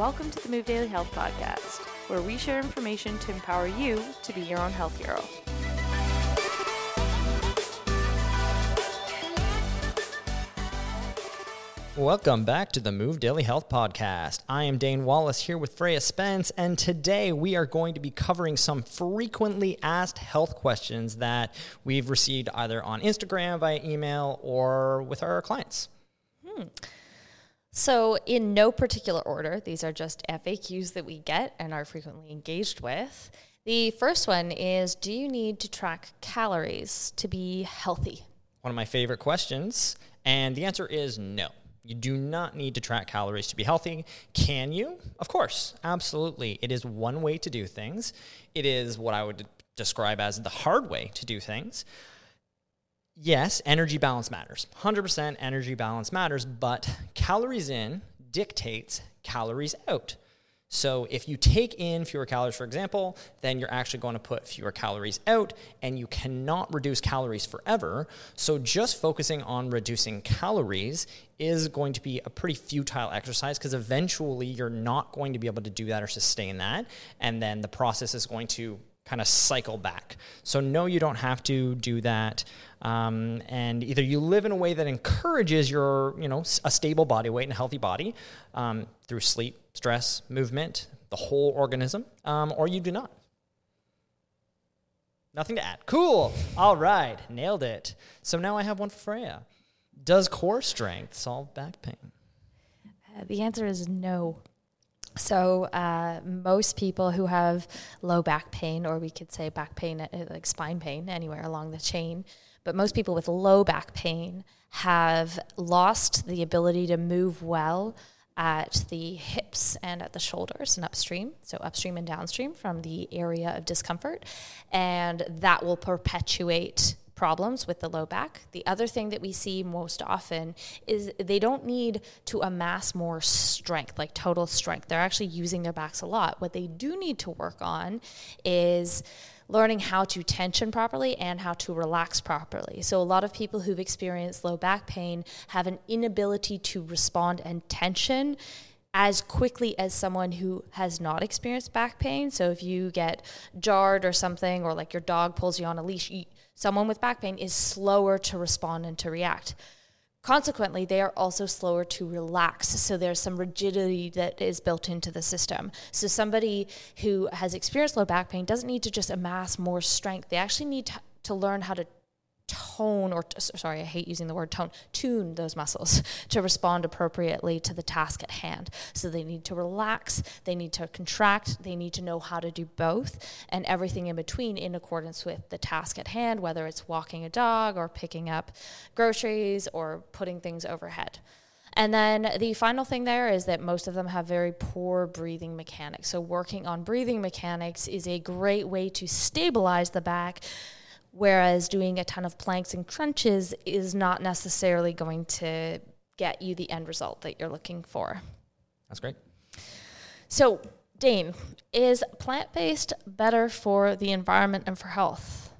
Welcome to the Move Daily Health Podcast, where we share information to empower you to be your own health hero. Welcome back to the Move Daily Health Podcast. I am Dane Wallace here with Freya Spence, and today we are going to be covering some frequently asked health questions that we've received either on Instagram, via email, or with our clients. Hmm. So, in no particular order, these are just FAQs that we get and are frequently engaged with. The first one is Do you need to track calories to be healthy? One of my favorite questions, and the answer is no. You do not need to track calories to be healthy. Can you? Of course, absolutely. It is one way to do things. It is what I would describe as the hard way to do things. Yes, energy balance matters. 100% energy balance matters, but calories in dictates calories out. So if you take in fewer calories, for example, then you're actually going to put fewer calories out, and you cannot reduce calories forever. So just focusing on reducing calories is going to be a pretty futile exercise because eventually you're not going to be able to do that or sustain that. And then the process is going to kind of cycle back. So, no, you don't have to do that. Um, and either you live in a way that encourages your, you know, a stable body weight and healthy body um, through sleep, stress, movement, the whole organism, um, or you do not. Nothing to add. Cool. All right. Nailed it. So now I have one for Freya. Does core strength solve back pain? Uh, the answer is no. So, uh, most people who have low back pain, or we could say back pain, uh, like spine pain, anywhere along the chain, but most people with low back pain have lost the ability to move well at the hips and at the shoulders and upstream, so upstream and downstream from the area of discomfort. And that will perpetuate problems with the low back. The other thing that we see most often is they don't need to amass more strength, like total strength. They're actually using their backs a lot. What they do need to work on is learning how to tension properly and how to relax properly. So, a lot of people who've experienced low back pain have an inability to respond and tension as quickly as someone who has not experienced back pain. So, if you get jarred or something, or like your dog pulls you on a leash, someone with back pain is slower to respond and to react. Consequently, they are also slower to relax. So there's some rigidity that is built into the system. So somebody who has experienced low back pain doesn't need to just amass more strength. They actually need to, to learn how to tone or sorry i hate using the word tone tune those muscles to respond appropriately to the task at hand so they need to relax they need to contract they need to know how to do both and everything in between in accordance with the task at hand whether it's walking a dog or picking up groceries or putting things overhead and then the final thing there is that most of them have very poor breathing mechanics. So, working on breathing mechanics is a great way to stabilize the back Whereas doing a ton of planks and crunches is not necessarily going to get you the end result that you're looking for. That's great. So, Dane, is plant based better for the environment and for health?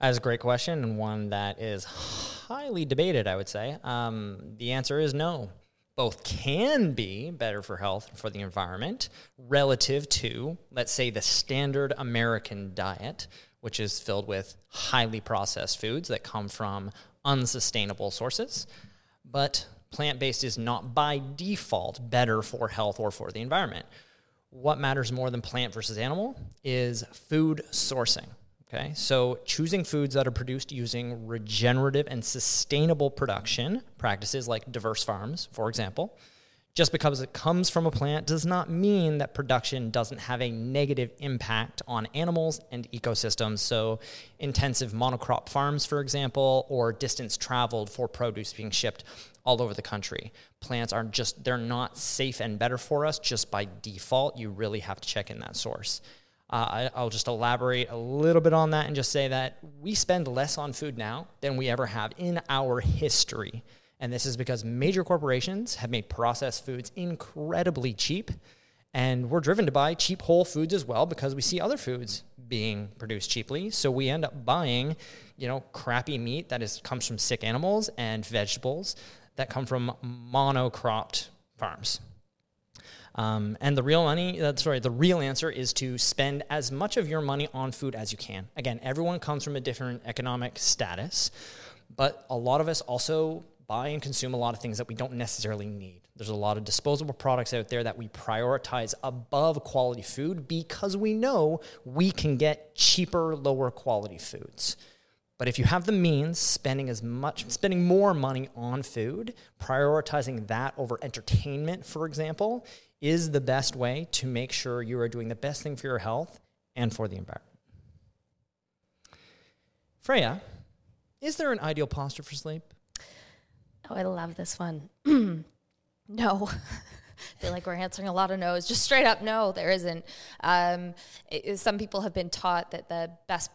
That's a great question and one that is highly debated, I would say. Um, the answer is no. Both can be better for health and for the environment relative to, let's say, the standard American diet, which is filled with highly processed foods that come from unsustainable sources. But plant based is not by default better for health or for the environment. What matters more than plant versus animal is food sourcing. Okay, so choosing foods that are produced using regenerative and sustainable production practices like diverse farms, for example, just because it comes from a plant does not mean that production doesn't have a negative impact on animals and ecosystems. So, intensive monocrop farms, for example, or distance traveled for produce being shipped all over the country. Plants are just, they're not safe and better for us just by default. You really have to check in that source. Uh, I, will just elaborate a little bit on that and just say that we spend less on food now than we ever have in our history. And this is because major corporations have made processed foods incredibly cheap. And we're driven to buy cheap whole foods as well because we see other foods being produced cheaply. So we end up buying, you know, crappy meat that is comes from sick animals and vegetables that come from monocropped farms. Um, and the real money, uh, sorry, the real answer is to spend as much of your money on food as you can. Again, everyone comes from a different economic status, but a lot of us also buy and consume a lot of things that we don't necessarily need. There's a lot of disposable products out there that we prioritize above quality food because we know we can get cheaper, lower quality foods. But if you have the means, spending as much, spending more money on food, prioritizing that over entertainment, for example, is the best way to make sure you are doing the best thing for your health and for the environment. Freya, is there an ideal posture for sleep? Oh, I love this one. no. Feel like we're answering a lot of no's. Just straight up, no, there isn't. Um, it, some people have been taught that the best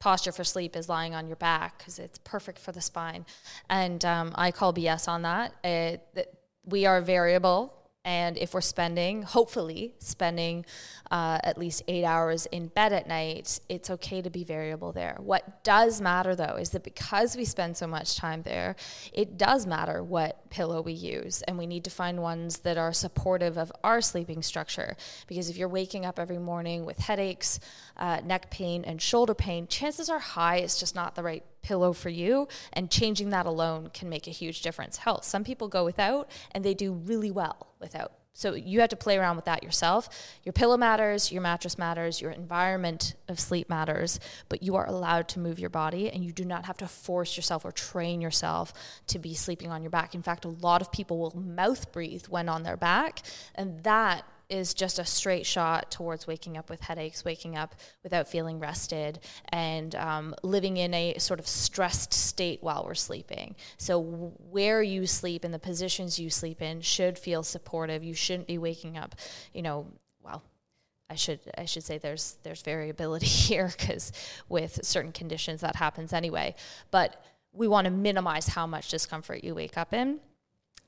posture for sleep is lying on your back because it's perfect for the spine. And um, I call BS on that. It, we are variable and if we're spending, hopefully, spending uh, at least eight hours in bed at night, it's okay to be variable there. What does matter though is that because we spend so much time there, it does matter what pillow we use. And we need to find ones that are supportive of our sleeping structure. Because if you're waking up every morning with headaches, uh, neck pain, and shoulder pain, chances are high it's just not the right pillow for you and changing that alone can make a huge difference health some people go without and they do really well without so you have to play around with that yourself. Your pillow matters, your mattress matters, your environment of sleep matters, but you are allowed to move your body and you do not have to force yourself or train yourself to be sleeping on your back. In fact, a lot of people will mouth breathe when on their back, and that is just a straight shot towards waking up with headaches, waking up without feeling rested, and um, living in a sort of stressed state while we're sleeping. So, where you sleep and the positions you sleep in should feel supportive. You shouldn't be waking up, you know, well, I should I should say there's there's variability here because with certain conditions that happens anyway. But we want to minimize how much discomfort you wake up in,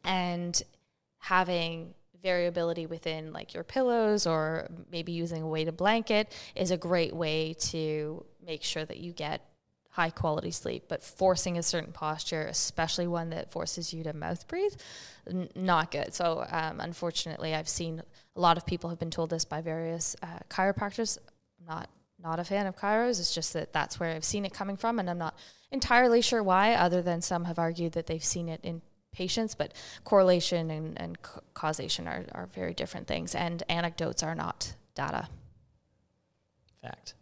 and having variability within like your pillows or maybe using a weighted blanket is a great way to make sure that you get high quality sleep. But forcing a certain posture especially one that forces you to mouth breathe n- not good. So um, unfortunately i've seen a lot of people have been told this by various uh, chiropractors. I'm not not a fan of chiros. It's just that that's where i've seen it coming from and i'm not entirely sure why other than some have argued that they've seen it in patients, but correlation and, and causation are, are very different things, and anecdotes are not data. Fact.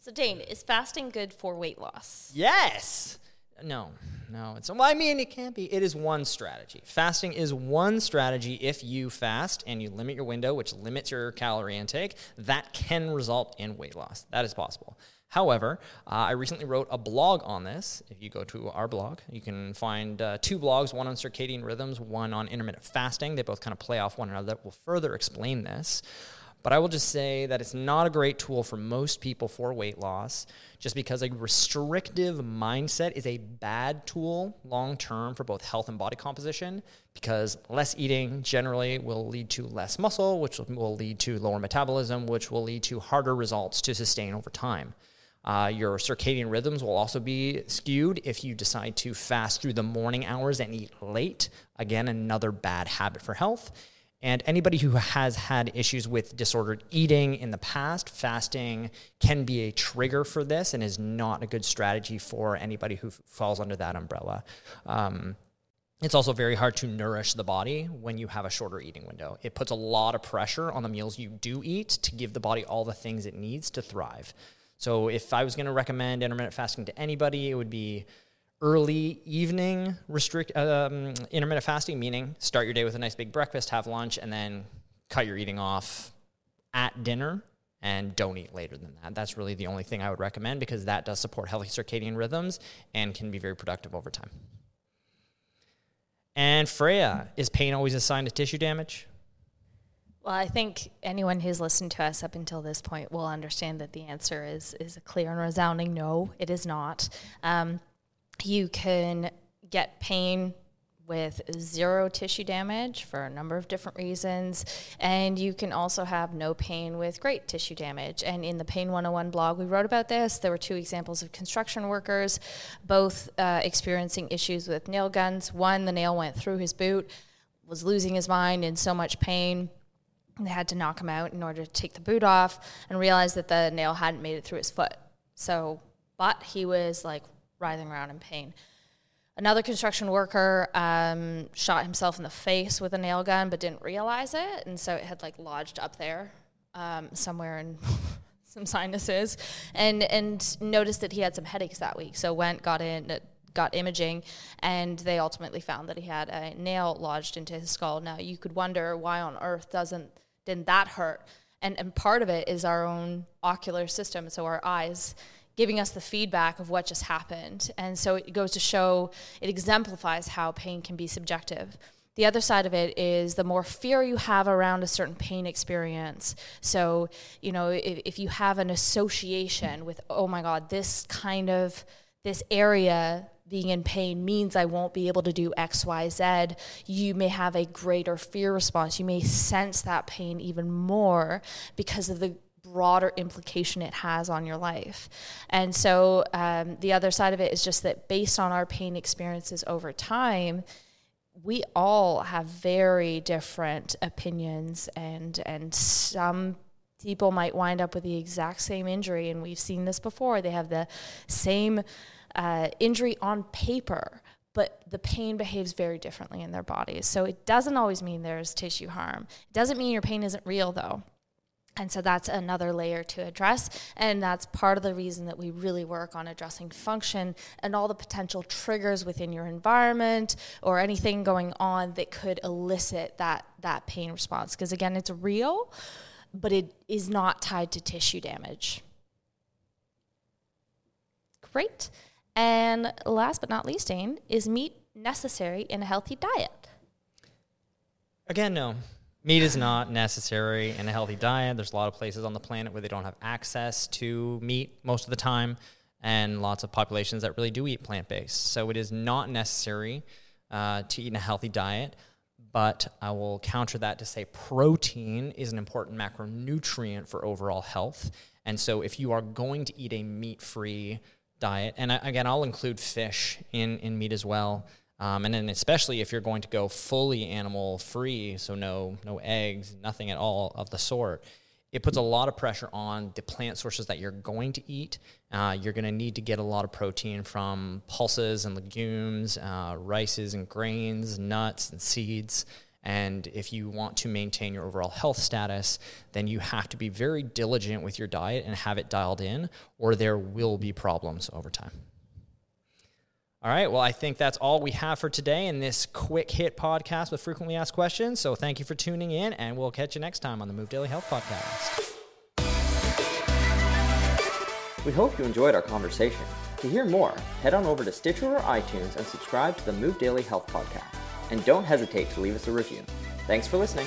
So, Dane, is fasting good for weight loss? Yes. No, no. It's well, I mean, it can't be. It is one strategy. Fasting is one strategy. If you fast and you limit your window, which limits your calorie intake, that can result in weight loss. That is possible. However, uh, I recently wrote a blog on this. If you go to our blog, you can find uh, two blogs one on circadian rhythms, one on intermittent fasting. They both kind of play off one another that will further explain this. But I will just say that it's not a great tool for most people for weight loss, just because a restrictive mindset is a bad tool long term for both health and body composition, because less eating generally will lead to less muscle, which will lead to lower metabolism, which will lead to harder results to sustain over time. Uh, your circadian rhythms will also be skewed if you decide to fast through the morning hours and eat late. Again, another bad habit for health. And anybody who has had issues with disordered eating in the past, fasting can be a trigger for this and is not a good strategy for anybody who falls under that umbrella. Um, it's also very hard to nourish the body when you have a shorter eating window. It puts a lot of pressure on the meals you do eat to give the body all the things it needs to thrive. So if I was going to recommend intermittent fasting to anybody, it would be early evening restrict um, intermittent fasting, meaning start your day with a nice big breakfast, have lunch, and then cut your eating off at dinner and don't eat later than that. That's really the only thing I would recommend because that does support healthy circadian rhythms and can be very productive over time. And Freya, is pain always a sign of tissue damage? Well, I think anyone who's listened to us up until this point will understand that the answer is is a clear and resounding no. It is not. Um, you can get pain with zero tissue damage for a number of different reasons. And you can also have no pain with great tissue damage. And in the Pain 101 blog, we wrote about this. There were two examples of construction workers, both uh, experiencing issues with nail guns. One, the nail went through his boot was losing his mind in so much pain. They had to knock him out in order to take the boot off and realized that the nail hadn't made it through his foot. So, but he was like writhing around in pain. Another construction worker um, shot himself in the face with a nail gun, but didn't realize it, and so it had like lodged up there um, somewhere in some sinuses, and and noticed that he had some headaches that week. So went, got in, got imaging, and they ultimately found that he had a nail lodged into his skull. Now you could wonder why on earth doesn't didn't that hurt? And and part of it is our own ocular system, so our eyes giving us the feedback of what just happened. And so it goes to show, it exemplifies how pain can be subjective. The other side of it is the more fear you have around a certain pain experience. So, you know, if, if you have an association with, oh my God, this kind of, this area being in pain means I won't be able to do X, Y, Z, you may have a greater fear response. You may sense that pain even more because of the broader implication it has on your life. And so um, the other side of it is just that based on our pain experiences over time, we all have very different opinions and and some people might wind up with the exact same injury and we've seen this before they have the same uh, injury on paper but the pain behaves very differently in their bodies so it doesn't always mean there's tissue harm it doesn't mean your pain isn't real though and so that's another layer to address. And that's part of the reason that we really work on addressing function and all the potential triggers within your environment or anything going on that could elicit that, that pain response. Because again, it's real, but it is not tied to tissue damage. Great. And last but not least, Dane, is meat necessary in a healthy diet? Again, no. Meat is not necessary in a healthy diet. There's a lot of places on the planet where they don't have access to meat most of the time, and lots of populations that really do eat plant based. So it is not necessary uh, to eat in a healthy diet. But I will counter that to say protein is an important macronutrient for overall health. And so if you are going to eat a meat free diet, and again, I'll include fish in, in meat as well. Um, and then especially if you're going to go fully animal free, so no no eggs, nothing at all of the sort, it puts a lot of pressure on the plant sources that you're going to eat. Uh, you're going to need to get a lot of protein from pulses and legumes, uh, rices and grains, nuts and seeds. And if you want to maintain your overall health status, then you have to be very diligent with your diet and have it dialed in, or there will be problems over time. All right. Well, I think that's all we have for today in this quick hit podcast with frequently asked questions. So thank you for tuning in, and we'll catch you next time on the Move Daily Health Podcast. We hope you enjoyed our conversation. To hear more, head on over to Stitcher or iTunes and subscribe to the Move Daily Health Podcast. And don't hesitate to leave us a review. Thanks for listening.